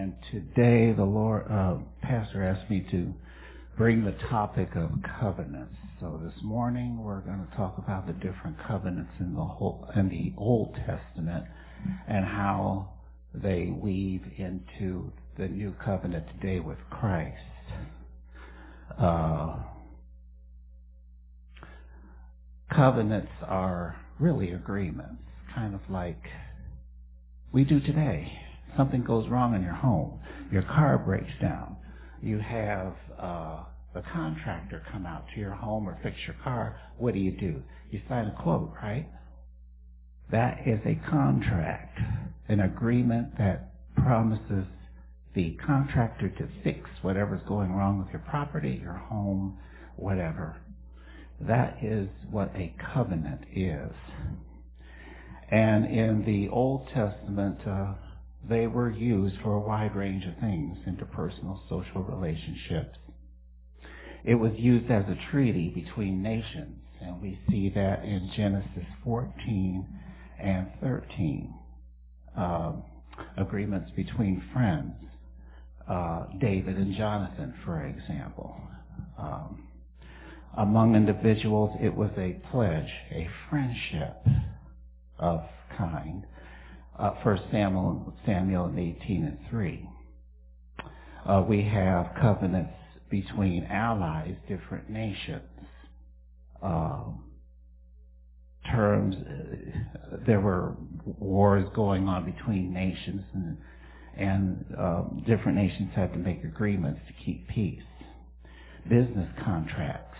And today the Lord, uh, Pastor asked me to bring the topic of covenants. So this morning we're going to talk about the different covenants in the whole, in the Old Testament and how they weave into the new covenant today with Christ. Uh, covenants are really agreements, kind of like we do today. Something goes wrong in your home. Your car breaks down. You have uh, the contractor come out to your home or fix your car. What do you do? You sign a quote, right? That is a contract, an agreement that promises the contractor to fix whatever's going wrong with your property, your home, whatever. That is what a covenant is. And in the Old Testament, uh, they were used for a wide range of things, interpersonal, social relationships. It was used as a treaty between nations, and we see that in Genesis 14 and 13. Uh, agreements between friends, uh, David and Jonathan, for example. Um, among individuals, it was a pledge, a friendship of kind. Uh, First Samuel, Samuel 18 and 3. Uh, we have covenants between allies, different nations. Um, terms, uh, there were wars going on between nations, and, and um, different nations had to make agreements to keep peace. Business contracts,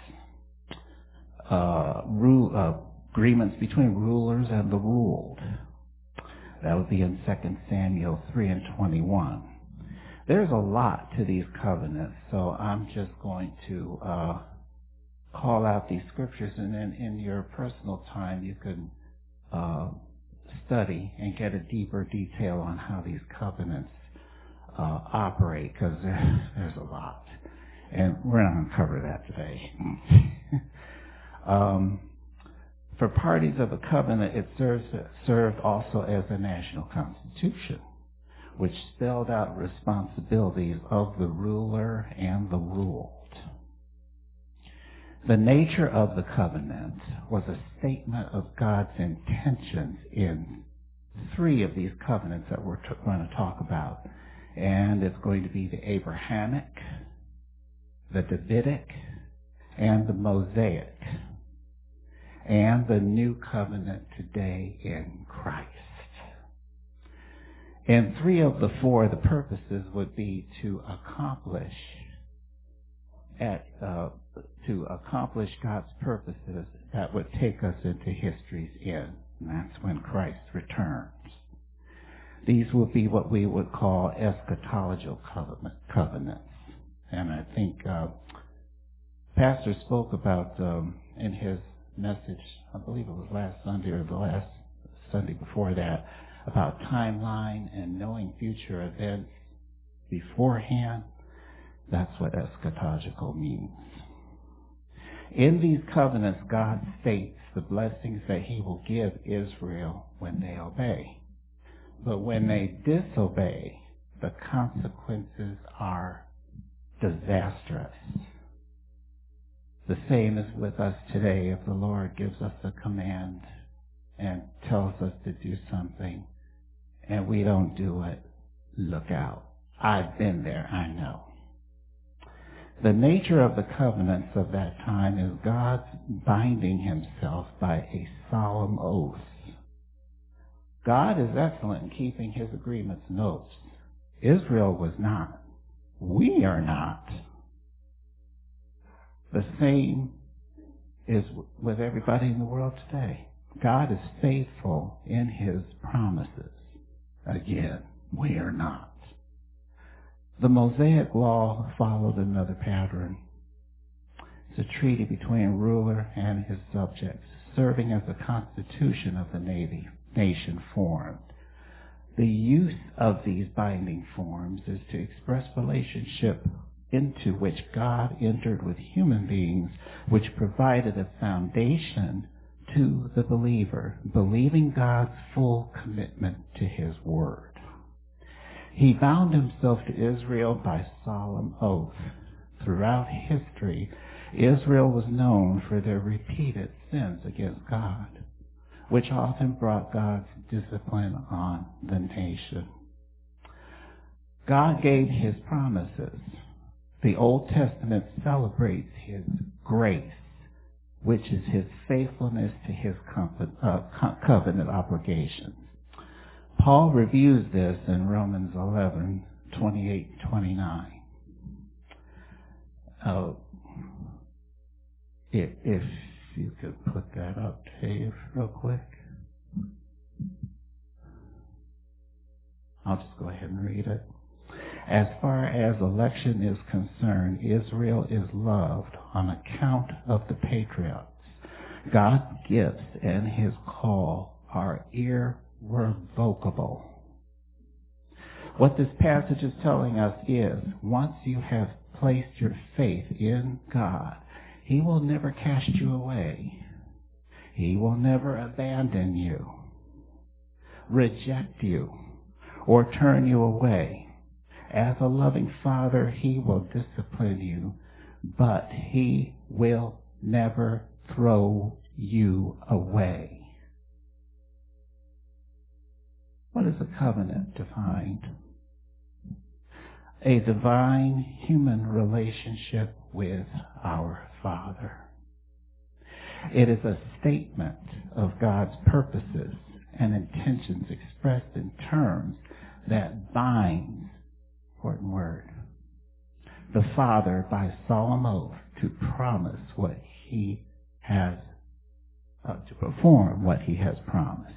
uh, rule, uh, agreements between rulers and the ruled. That would be in 2 Samuel 3 and 21. There's a lot to these covenants, so I'm just going to uh, call out these scriptures, and then in your personal time you can uh, study and get a deeper detail on how these covenants uh, operate, because there's a lot, and we're not going to cover that today. um, for parties of a covenant, it serves, served also as a national constitution, which spelled out responsibilities of the ruler and the ruled. The nature of the covenant was a statement of God's intentions in three of these covenants that we're t- going to talk about. And it's going to be the Abrahamic, the Davidic, and the Mosaic and the new covenant today in Christ. And three of the four, the purposes would be to accomplish at, uh, to accomplish God's purposes that would take us into history's end. And that's when Christ returns. These will be what we would call eschatological covenants. And I think uh, Pastor spoke about um, in his message, I believe it was last Sunday or the last Sunday before that, about timeline and knowing future events beforehand. That's what eschatological means. In these covenants, God states the blessings that he will give Israel when they obey. But when they disobey, the consequences are disastrous. The same is with us today. If the Lord gives us a command and tells us to do something and we don't do it, look out. I've been there, I know. The nature of the covenants of that time is God's binding himself by a solemn oath. God is excellent in keeping his agreements and oaths. Israel was not. We are not. The same is with everybody in the world today. God is faithful in his promises. Again, we are not. The Mosaic Law followed another pattern. It's a treaty between ruler and his subjects, serving as a constitution of the navy, nation formed. The use of these binding forms is to express relationship into which God entered with human beings, which provided a foundation to the believer, believing God's full commitment to his word. He bound himself to Israel by solemn oath. Throughout history, Israel was known for their repeated sins against God, which often brought God's discipline on the nation. God gave his promises. The Old Testament celebrates his grace, which is his faithfulness to his uh, covenant obligations. Paul reviews this in Romans 11, 28, 29. Uh, if, if you could put that up, Dave, real quick. I'll just go ahead and read it. As far as election is concerned, Israel is loved on account of the patriots. God's gifts and his call are irrevocable. What this passage is telling us is once you have placed your faith in God, he will never cast you away. He will never abandon you, reject you, or turn you away. As a loving father, he will discipline you, but he will never throw you away. What is a covenant defined? A divine human relationship with our Father. It is a statement of God's purposes and intentions expressed in terms that binds important word. The Father, by solemn oath, to promise what he has, uh, to perform what he has promised.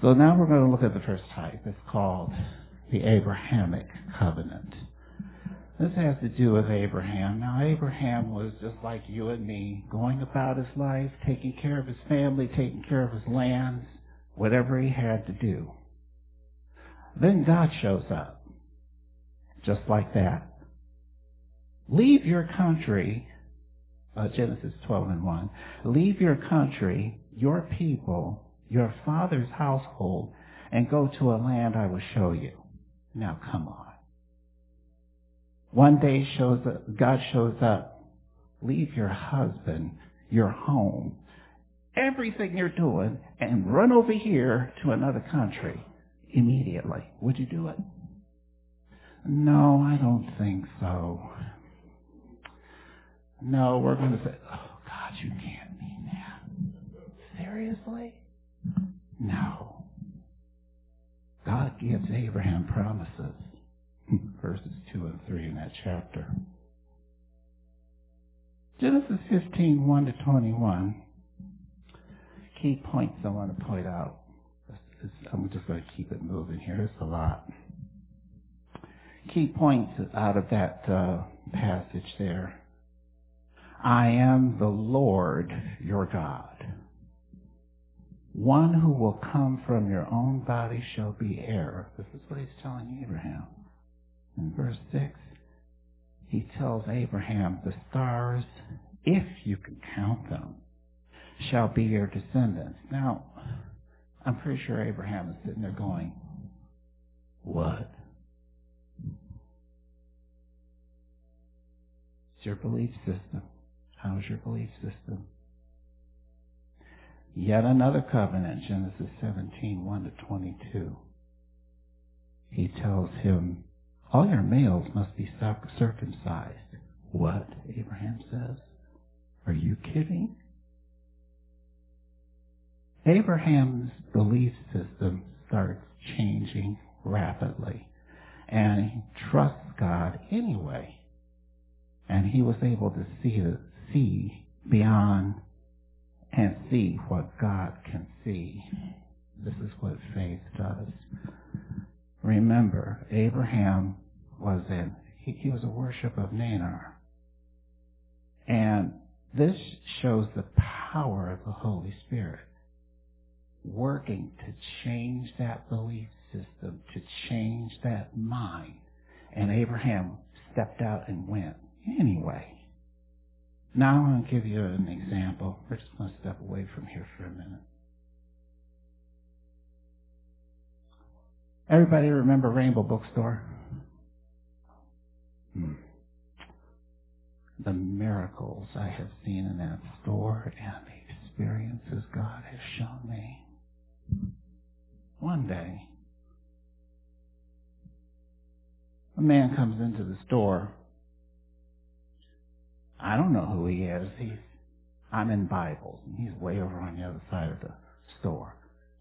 So now we're going to look at the first type. It's called the Abrahamic covenant. This has to do with Abraham. Now, Abraham was just like you and me, going about his life, taking care of his family, taking care of his lands, whatever he had to do. Then God shows up. Just like that. Leave your country, uh, Genesis 12 and 1. Leave your country, your people, your father's household, and go to a land I will show you. Now come on. One day shows up, God shows up. Leave your husband, your home, everything you're doing, and run over here to another country immediately. Would you do it? No, I don't think so. No, we're going to say, oh, God, you can't mean that. Seriously? No. God gives Abraham promises. Verses 2 and 3 in that chapter. Genesis 15, 1 to 21. Key points I want to point out. I'm just going to keep it moving here. It's a lot. Key points out of that uh, passage there. I am the Lord your God. One who will come from your own body shall be heir. This is what he's telling Abraham. In verse 6, he tells Abraham, the stars, if you can count them, shall be your descendants. Now, I'm pretty sure Abraham is sitting there going, what? It's your belief system. How's your belief system? Yet another covenant, Genesis 17, 1 to 22. He tells him, all your males must be circumcised. What? Abraham says. Are you kidding? Abraham's belief system starts changing rapidly. And he trusts God anyway. And he was able to see, see beyond and see what God can see. This is what faith does. Remember, Abraham was in, he, he was a worship of Nannar. And this shows the power of the Holy Spirit working to change that belief system, to change that mind. And Abraham stepped out and went anyway. Now I'm going to give you an example. We're just going to step away from here for a minute. Everybody remember Rainbow Bookstore? Hmm. The miracles I have seen in that store and the experiences God has shown me. One day, a man comes into the store. I don't know who he is. He's I'm in Bibles, and he's way over on the other side of the store.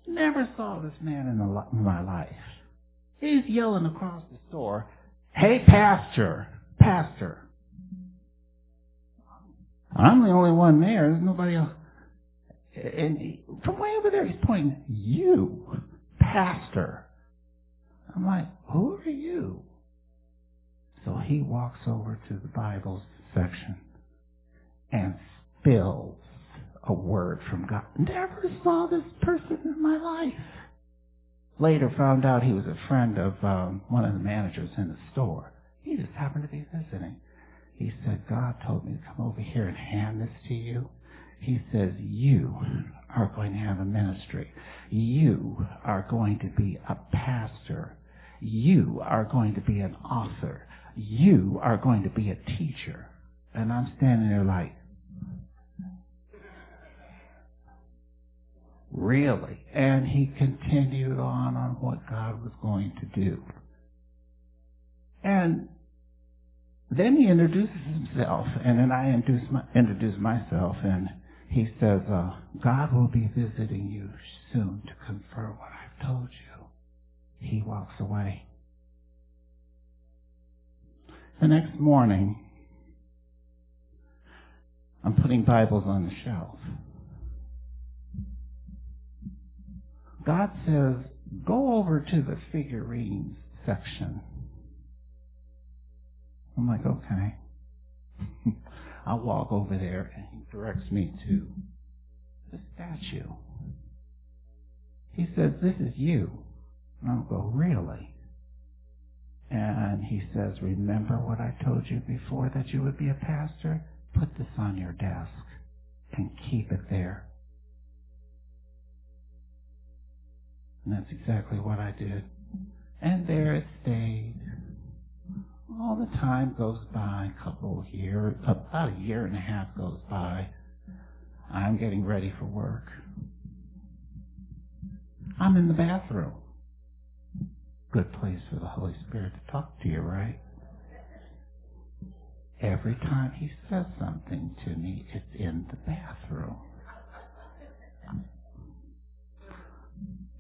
Never saw this man in, the, in my life. He's yelling across the store, "Hey, pastor, pastor!" I'm the only one there. There's nobody else. And from way over there, he's pointing, "You, pastor." I'm like, "Who are you?" So he walks over to the Bibles section and spills a word from God. Never saw this person in my life. Later found out he was a friend of um, one of the managers in the store. He just happened to be visiting. He said, God told me to come over here and hand this to you. He says, you are going to have a ministry. You are going to be a pastor. You are going to be an author you are going to be a teacher. And I'm standing there like, really? And he continued on on what God was going to do. And then he introduces himself, and then I introduce, my, introduce myself, and he says, uh, God will be visiting you soon to confirm what I've told you. He walks away. The next morning, I'm putting Bibles on the shelf. God says, go over to the figurines section. I'm like, okay. I'll walk over there and he directs me to the statue. He says, this is you. And I'll go, really? And he says, remember what I told you before that you would be a pastor? Put this on your desk and keep it there. And that's exactly what I did. And there it stayed. All the time goes by, a couple of years, about a year and a half goes by. I'm getting ready for work. I'm in the bathroom good place for the Holy Spirit to talk to you, right? Every time he says something to me, it's in the bathroom.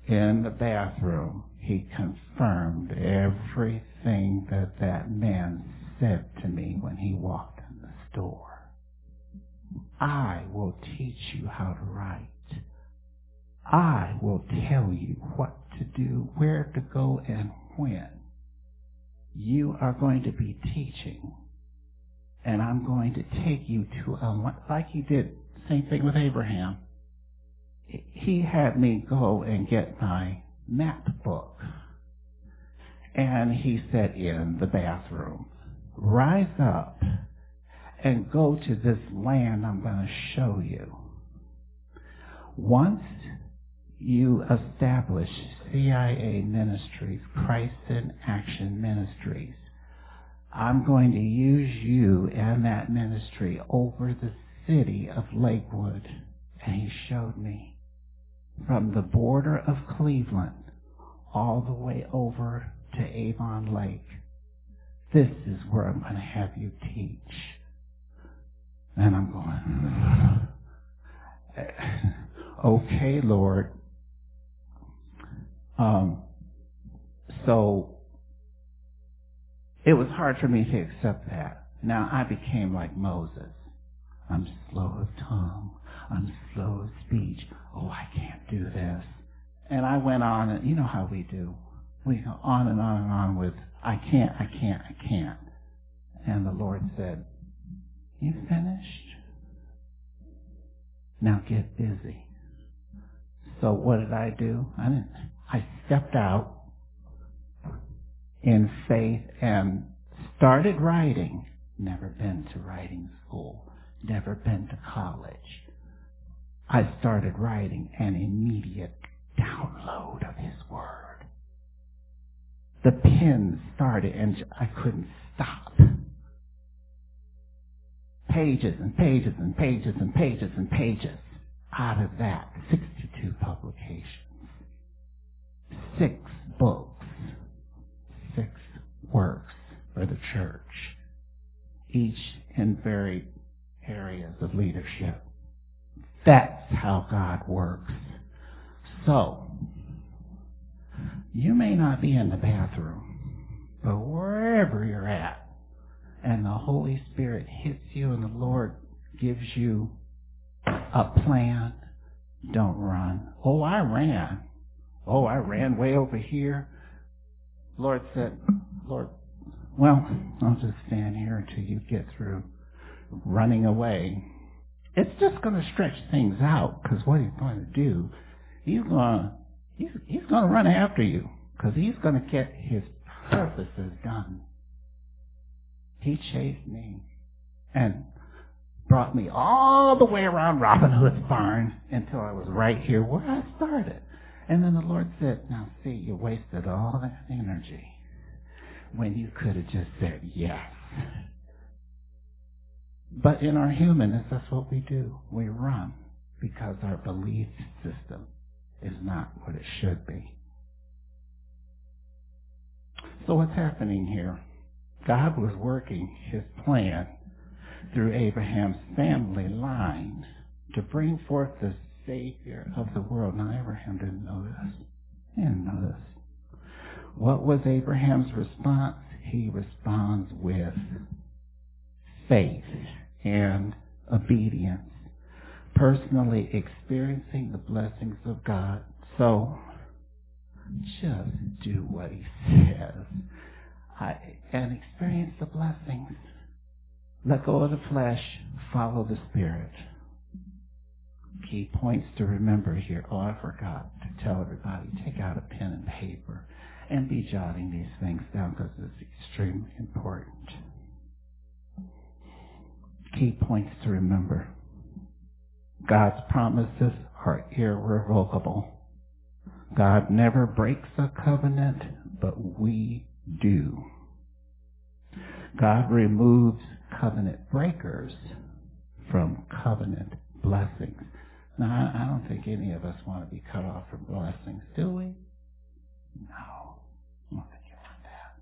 In the bathroom, he confirmed everything that that man said to me when he walked in the store. I will teach you how to write. I will tell you what to do, where to go, and when. You are going to be teaching. And I'm going to take you to, a, like he did, same thing with Abraham. He had me go and get my map book. And he said in the bathroom, rise up and go to this land I'm going to show you. Once you establish CIA Ministries, Christ in Action Ministries. I'm going to use you and that ministry over the city of Lakewood. And he showed me from the border of Cleveland all the way over to Avon Lake. This is where I'm going to have you teach. And I'm going, okay, Lord, um, so it was hard for me to accept that. Now I became like Moses. I'm slow of tongue. I'm slow of speech. Oh, I can't do this. And I went on, and you know how we do. We go on and on and on with, I can't, I can't, I can't. And the Lord said, you finished? Now get busy. So what did I do? I didn't, I stepped out in faith and started writing. Never been to writing school. Never been to college. I started writing an immediate download of His Word. the pen started and I couldn't stop. Pages and pages and pages and pages and pages. Out of that, 62 publications. Six books. Six works for the church. Each in varied areas of leadership. That's how God works. So, you may not be in the bathroom, but wherever you're at, and the Holy Spirit hits you and the Lord gives you a plan, don't run. Oh, I ran. Oh, I ran way over here. Lord said, Lord, well, I'll just stand here until you get through running away. It's just going to stretch things out because what he's going to do, he's going to, he's, he's going to run after you because he's going to get his purposes done. He chased me and brought me all the way around Robin Hood's barn until I was right here where I started. And then the Lord said, now see, you wasted all that energy when you could have just said yes. But in our humanness, that's what we do. We run because our belief system is not what it should be. So what's happening here? God was working his plan through Abraham's family line to bring forth the Savior of the world. Now, Abraham didn't know this. He didn't know this. What was Abraham's response? He responds with faith and obedience, personally experiencing the blessings of God. So, just do what he says I, and experience the blessings. Let go of the flesh, follow the Spirit. Key points to remember here. Oh, I forgot to tell everybody, take out a pen and paper and be jotting these things down because it's extremely important. Key points to remember. God's promises are irrevocable. God never breaks a covenant, but we do. God removes covenant breakers from covenant blessings. Now, I don't think any of us want to be cut off from blessings, do we? No. I don't think you want that.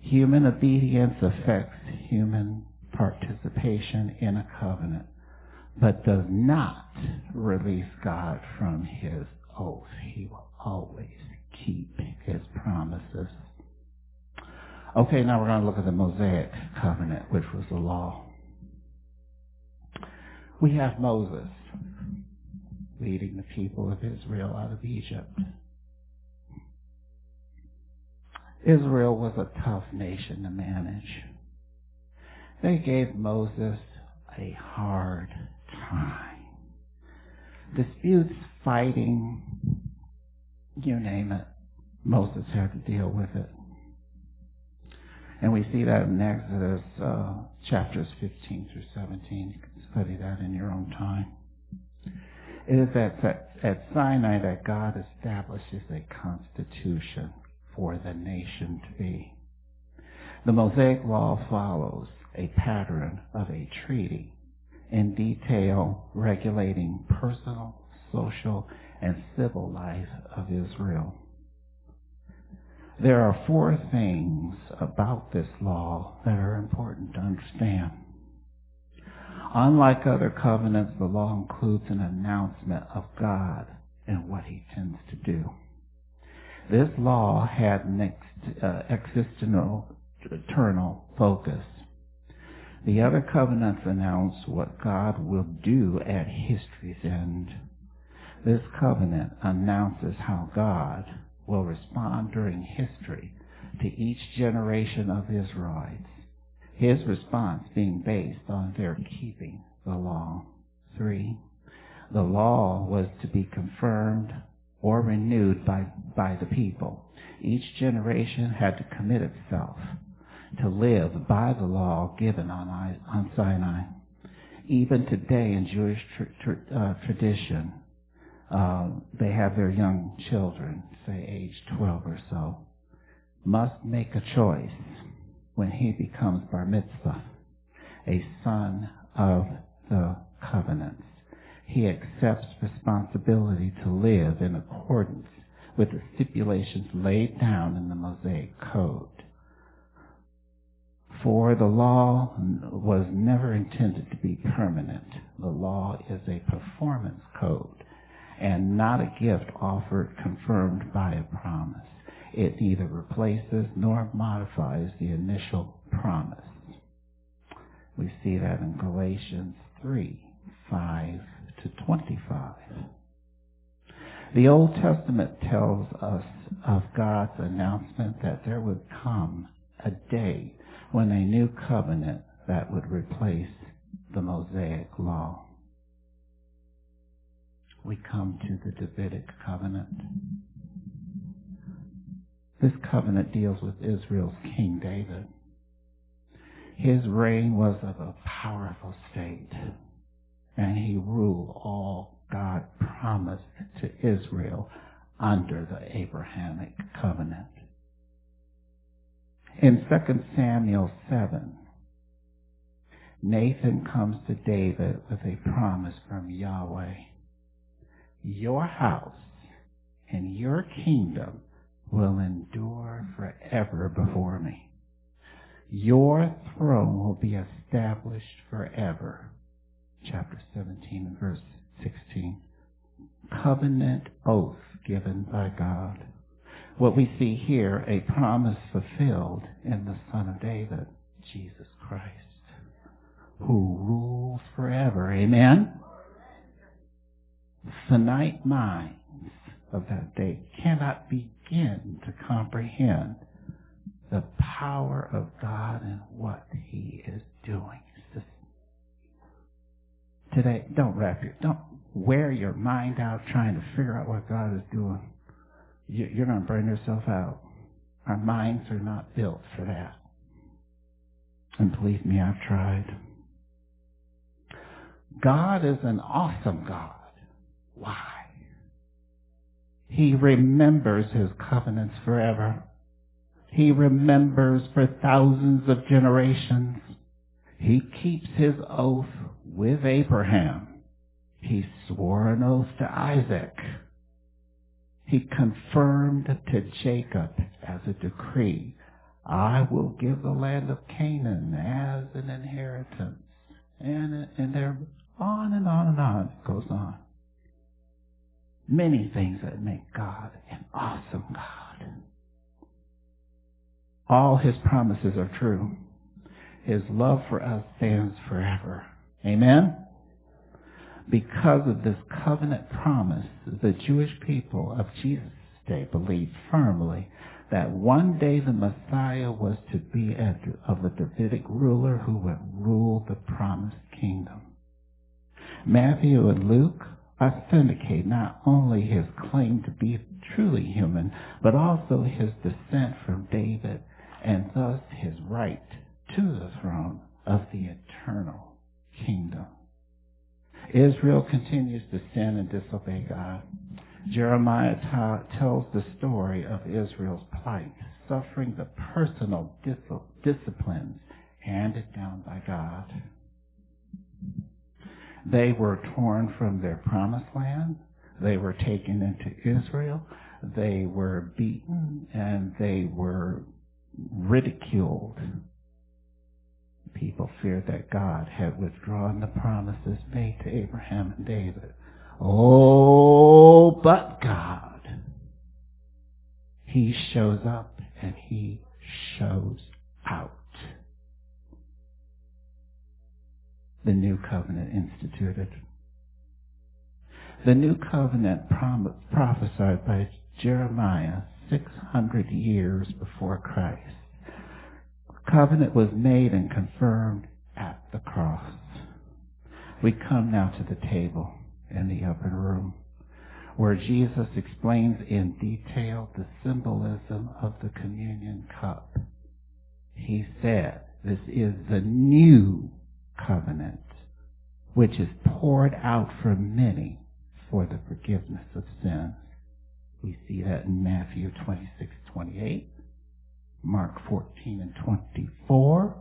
Human obedience affects human participation in a covenant, but does not release God from his oath. He will always keep his promises. Okay, now we're going to look at the Mosaic covenant, which was the law. We have Moses leading the people of Israel out of Egypt. Israel was a tough nation to manage. They gave Moses a hard time. Disputes, fighting, you name it, Moses had to deal with it. And we see that in Exodus uh, chapters 15 through 17. You can study that in your own time. It is at, at, Sinai that God establishes a constitution for the nation to be. The Mosaic Law follows a pattern of a treaty in detail regulating personal, social, and civil life of Israel. There are four things about this law that are important to understand. Unlike other covenants, the law includes an announcement of God and what he tends to do. This law had an ex, uh, existential, eternal focus. The other covenants announce what God will do at history's end. This covenant announces how God will respond during history to each generation of Israelites, his response being based on their keeping the law. Three, the law was to be confirmed or renewed by, by the people. Each generation had to commit itself to live by the law given on, on Sinai. Even today in Jewish tr- tr- uh, tradition, uh, they have their young children, say age 12 or so, must make a choice when he becomes bar mitzvah, a son of the covenants. He accepts responsibility to live in accordance with the stipulations laid down in the Mosaic Code. For the law was never intended to be permanent. The law is a performance code and not a gift offered confirmed by a promise. It neither replaces nor modifies the initial promise. We see that in Galatians 3, 5 to 25. The Old Testament tells us of God's announcement that there would come a day when a new covenant that would replace the Mosaic law. We come to the Davidic covenant. This covenant deals with Israel's King David. His reign was of a powerful state, and he ruled all God promised to Israel under the Abrahamic covenant. In 2 Samuel 7, Nathan comes to David with a promise from Yahweh. Your house and your kingdom will endure forever before me. Your throne will be established forever. Chapter 17 and verse 16. Covenant oath given by God what we see here, a promise fulfilled in the Son of David, Jesus Christ, who rules forever. Amen? Finite minds of that day cannot begin to comprehend the power of God and what he is doing. Today, don't wrap your, don't wear your mind out trying to figure out what God is doing you're going to burn yourself out. Our minds are not built for that. And believe me, I've tried. God is an awesome God. Why? He remembers his covenants forever. He remembers for thousands of generations. He keeps his oath with Abraham. He swore an oath to Isaac he confirmed to Jacob as a decree, I will give the land of Canaan as an inheritance. And, and there, on and on and on it goes on. Many things that make God an awesome God. All his promises are true. His love for us stands forever. Amen? Because of this covenant promise, the Jewish people of Jesus' day believed firmly that one day the Messiah was to be of a Davidic ruler who would rule the promised kingdom. Matthew and Luke authenticate not only his claim to be truly human, but also his descent from David and thus his right to the throne of the eternal kingdom. Israel continues to sin and disobey God. Jeremiah t- tells the story of Israel's plight, suffering the personal dis- disciplines handed down by God. They were torn from their promised land. They were taken into Israel. They were beaten and they were ridiculed people feared that God had withdrawn the promises made to Abraham and David. Oh, but God. He shows up and he shows out. The new covenant instituted. The new covenant prom- prophesied by Jeremiah 600 years before Christ covenant was made and confirmed at the cross. We come now to the table in the upper room where Jesus explains in detail the symbolism of the communion cup. He said, this is the new covenant which is poured out for many for the forgiveness of sins. We see that in Matthew 26, 28 Mark 14 and 24,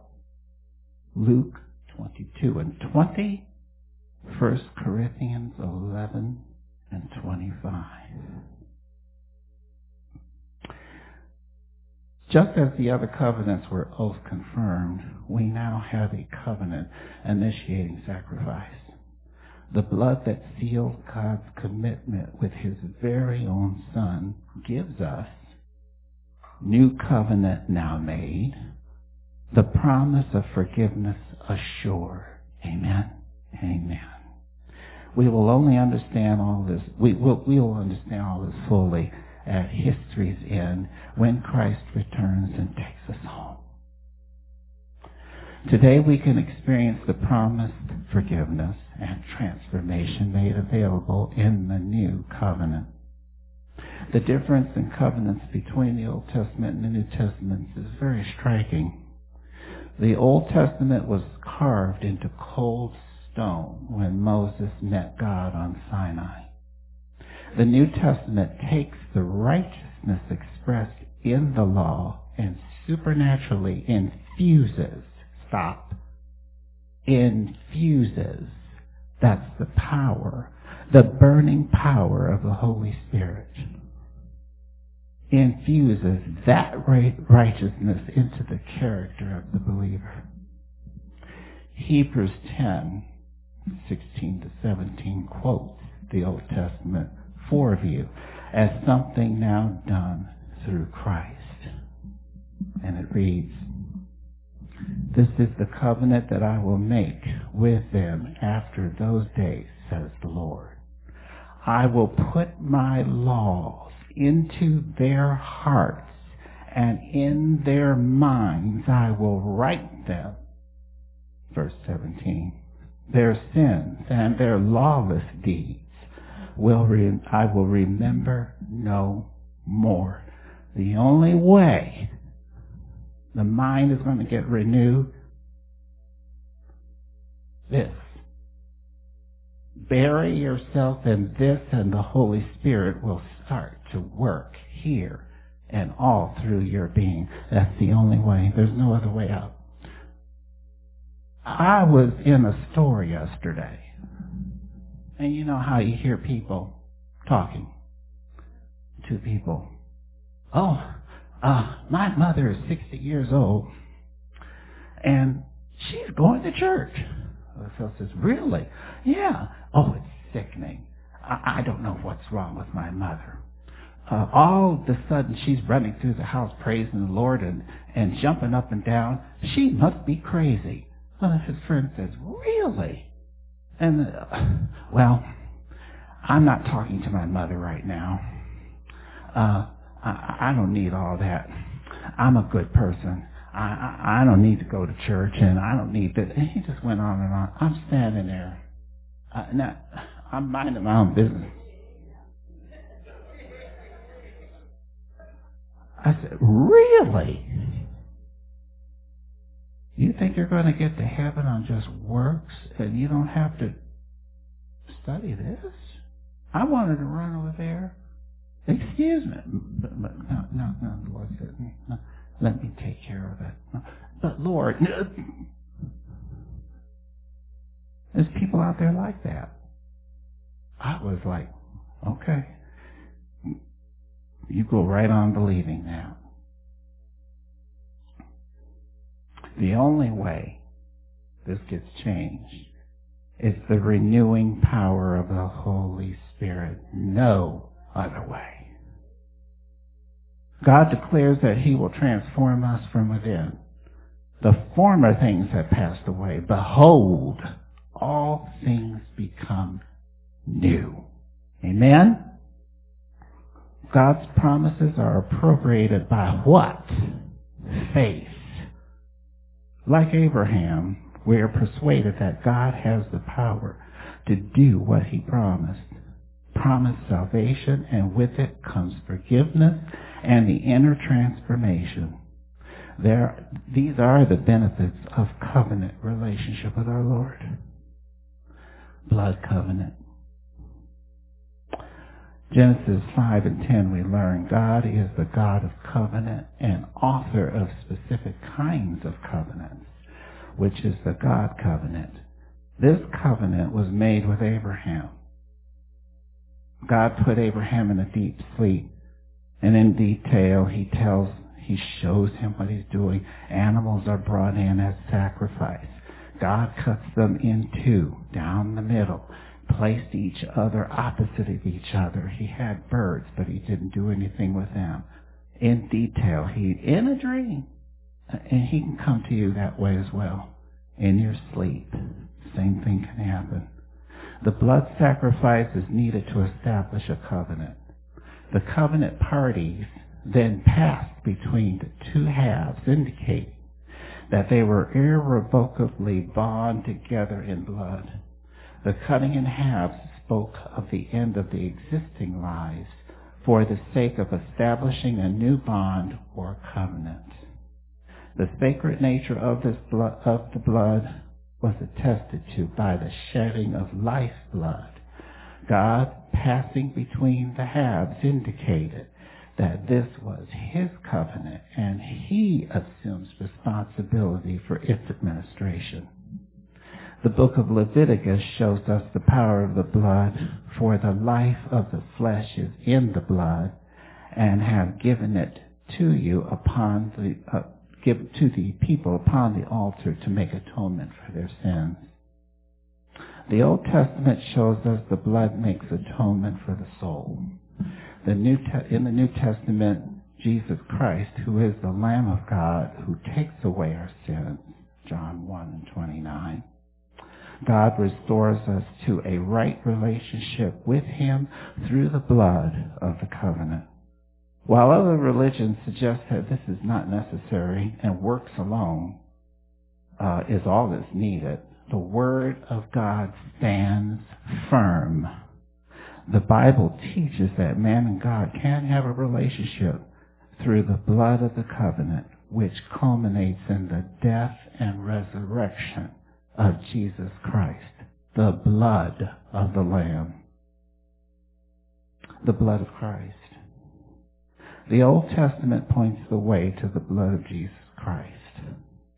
Luke 22 and 20, 1 Corinthians 11 and 25. Just as the other covenants were oath confirmed, we now have a covenant initiating sacrifice. The blood that sealed God's commitment with his very own son gives us new covenant now made, the promise of forgiveness assured. Amen. Amen. We will only understand all this, we will, we will understand all this fully at history's end when Christ returns and takes us home. Today we can experience the promised forgiveness and transformation made available in the new covenant. The difference in covenants between the Old Testament and the New Testament is very striking. The Old Testament was carved into cold stone when Moses met God on Sinai. The New Testament takes the righteousness expressed in the law and supernaturally infuses, stop, infuses, that's the power, the burning power of the Holy Spirit, infuses that righteousness into the character of the believer. Hebrews 10, 16 to 17 quotes the Old Testament for you as something now done through Christ. And it reads, This is the covenant that I will make with them after those days, says the Lord. I will put my laws into their hearts, and in their minds I will write them. Verse 17. Their sins and their lawless deeds will re- I will remember no more. The only way the mind is going to get renewed, this. Bury yourself in this and the Holy Spirit will start to work here and all through your being. That's the only way. There's no other way out. I was in a store yesterday and you know how you hear people talking to people. Oh, uh, my mother is 60 years old, and she's going to church. Fellow says, really? Yeah. Oh, it's sickening. I, I don't know what's wrong with my mother. Uh, all of a sudden, she's running through the house praising the Lord and, and jumping up and down. She must be crazy. One of his friends says, really? And, uh, well, I'm not talking to my mother right now. Uh, I, I don't need all that. I'm a good person. I, I, don't need to go to church, and I don't need that. And he just went on and on. I'm standing there. Uh, now, I'm minding my own business. I said, really? You think you're going to get to heaven on just works and you don't have to study this? I wanted to run over there. Excuse me. But, but no, no, no, Lord said, no, let me take care of it. No, but Lord, there's people out there like that. I was like, okay. You go right on believing that. The only way this gets changed is the renewing power of the Holy Spirit. No other way. God declares that he will transform us from within. The former things have passed away. Behold, all things become new. Amen? God's promises are appropriated by what? Faith. Like Abraham, we are persuaded that God has the power to do what he promised. Promised salvation, and with it comes forgiveness and the inner transformation. There, these are the benefits of covenant relationship with our Lord. Blood covenant. Genesis 5 and 10, we learn God is the God of covenant and author of specific kinds of covenants, which is the God covenant. This covenant was made with Abraham. God put Abraham in a deep sleep, and in detail he tells, he shows him what he's doing. Animals are brought in as sacrifice. God cuts them in two, down the middle placed each other opposite of each other. He had birds, but he didn't do anything with them. In detail, he in a dream, and he can come to you that way as well. In your sleep, same thing can happen. The blood sacrifice is needed to establish a covenant. The covenant parties then passed between the two halves, indicating that they were irrevocably bound together in blood. The cutting in halves spoke of the end of the existing lives for the sake of establishing a new bond or covenant. The sacred nature of, this blood, of the blood was attested to by the shedding of life blood. God passing between the halves indicated that this was his covenant and he assumes responsibility for its administration. The book of Leviticus shows us the power of the blood, for the life of the flesh is in the blood, and have given it to you upon the uh, give to the people upon the altar to make atonement for their sins. The Old Testament shows us the blood makes atonement for the soul. The New Te- in the New Testament, Jesus Christ, who is the Lamb of God, who takes away our sins, John 1 and 29. God restores us to a right relationship with Him through the blood of the covenant. While other religions suggest that this is not necessary and works alone uh, is all that's needed, the Word of God stands firm. The Bible teaches that man and God can have a relationship through the blood of the covenant, which culminates in the death and resurrection of Jesus Christ, the blood of the Lamb. The blood of Christ. The Old Testament points the way to the blood of Jesus Christ.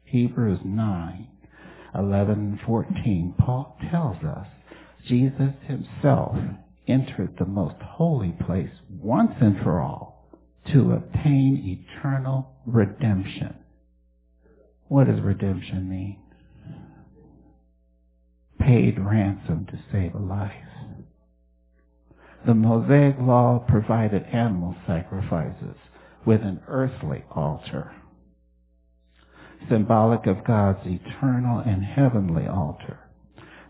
Hebrews 9, 11 14, Paul tells us Jesus himself entered the most holy place once and for all to obtain eternal redemption. What does redemption mean? Paid ransom to save a life. The Mosaic law provided animal sacrifices with an earthly altar, symbolic of God's eternal and heavenly altar.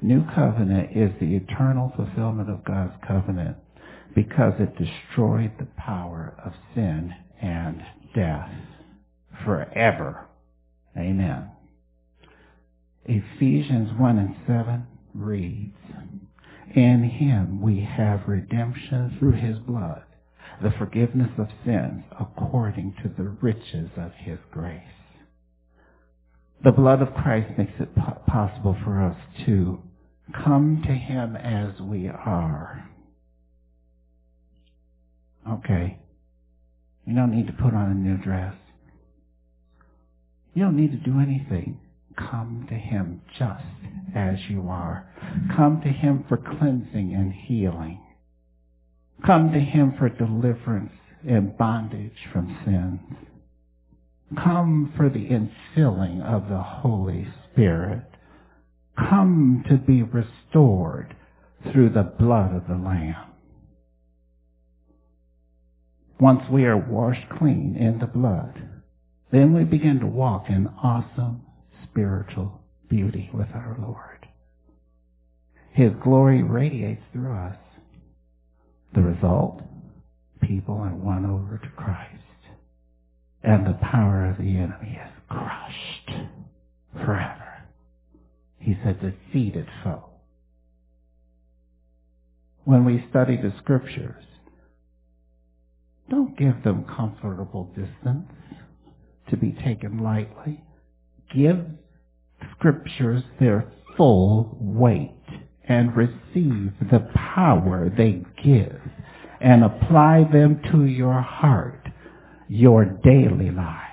New covenant is the eternal fulfillment of God's covenant because it destroyed the power of sin and death forever. Amen. Ephesians 1 and 7 reads, In him we have redemption through his blood, the forgiveness of sins according to the riches of his grace. The blood of Christ makes it po- possible for us to come to him as we are. Okay. You don't need to put on a new dress. You don't need to do anything. Come to him just as you are. Come to him for cleansing and healing. Come to him for deliverance and bondage from sins. Come for the infilling of the Holy Spirit. Come to be restored through the blood of the Lamb. Once we are washed clean in the blood, then we begin to walk in awesome spiritual beauty with our Lord. His glory radiates through us. The result, people are won over to Christ. And the power of the enemy is crushed forever. He's a defeated foe. When we study the scriptures, don't give them comfortable distance to be taken lightly. Give scriptures their full weight and receive the power they give and apply them to your heart, your daily lives.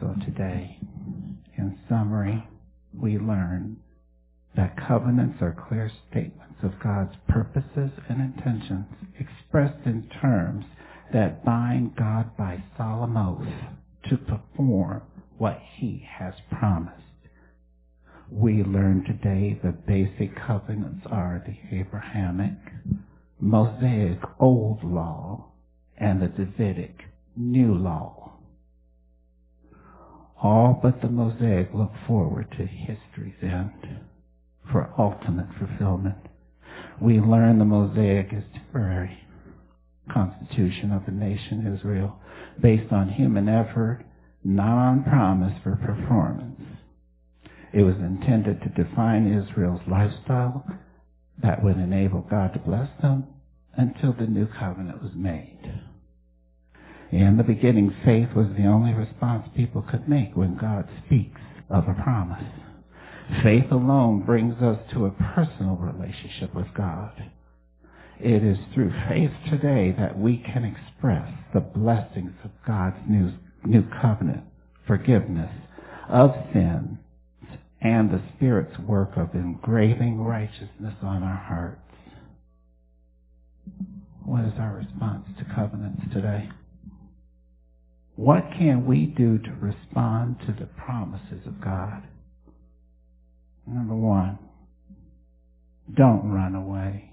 So today, in summary, we learn that covenants are clear statements of God's purposes and intentions expressed in terms that bind God by solemn oath to perform what he has promised. We learn today the basic covenants are the Abrahamic, Mosaic Old Law, and the Davidic New Law. All but the Mosaic look forward to history's end for ultimate fulfillment. We learn the Mosaic is temporary constitution of the nation Israel based on human effort, not on promise for performance. It was intended to define Israel's lifestyle that would enable God to bless them until the new covenant was made. In the beginning, faith was the only response people could make when God speaks of a promise. Faith alone brings us to a personal relationship with God. It is through faith today that we can express the blessings of God's new, new covenant, forgiveness of sin, and the Spirit's work of engraving righteousness on our hearts. What is our response to covenants today? What can we do to respond to the promises of God? Number one, don't run away.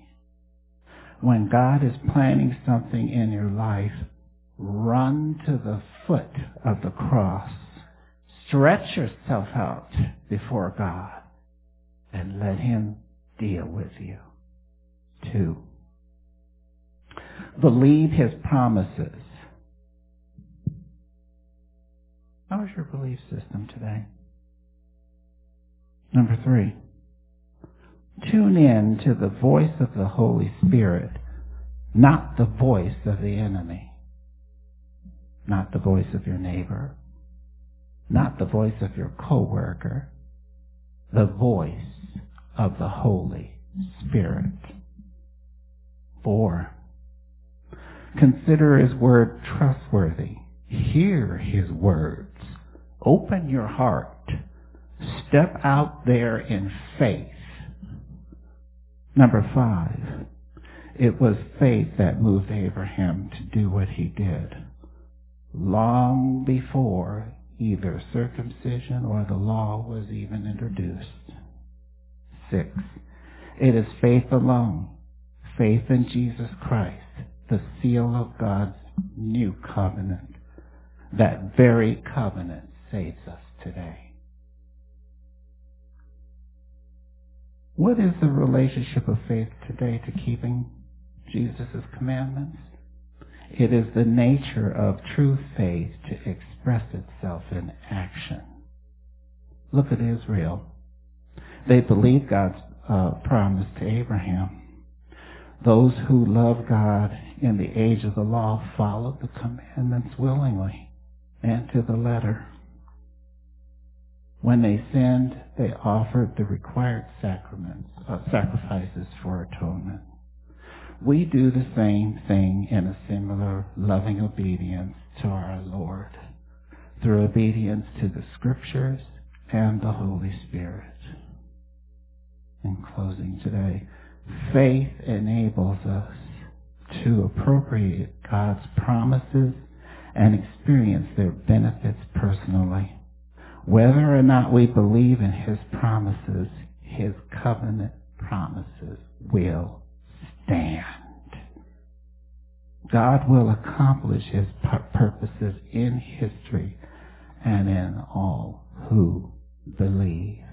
When God is planning something in your life, run to the foot of the cross. Stretch yourself out before God and let him deal with you. Two, believe his promises. How is your belief system today? Number three, tune in to the voice of the Holy Spirit, not the voice of the enemy, not the voice of your neighbor, not the voice of your coworker, the voice of the Holy Spirit. Four, consider his word trustworthy. Hear his words. Open your heart Step out there in faith. Number five, it was faith that moved Abraham to do what he did. Long before either circumcision or the law was even introduced. Six, it is faith alone, faith in Jesus Christ, the seal of God's new covenant. That very covenant saves us today. What is the relationship of faith today to keeping Jesus' commandments? It is the nature of true faith to express itself in action. Look at Israel. They believed God's uh, promise to Abraham. Those who love God in the age of the law followed the commandments willingly and to the letter. When they sinned, they offered the required sacraments, uh, sacrifices for atonement. We do the same thing in a similar loving obedience to our Lord through obedience to the scriptures and the Holy Spirit. In closing today, faith enables us to appropriate God's promises and experience their benefits personally. Whether or not we believe in his promises, his covenant promises will stand. God will accomplish his purposes in history and in all who believe.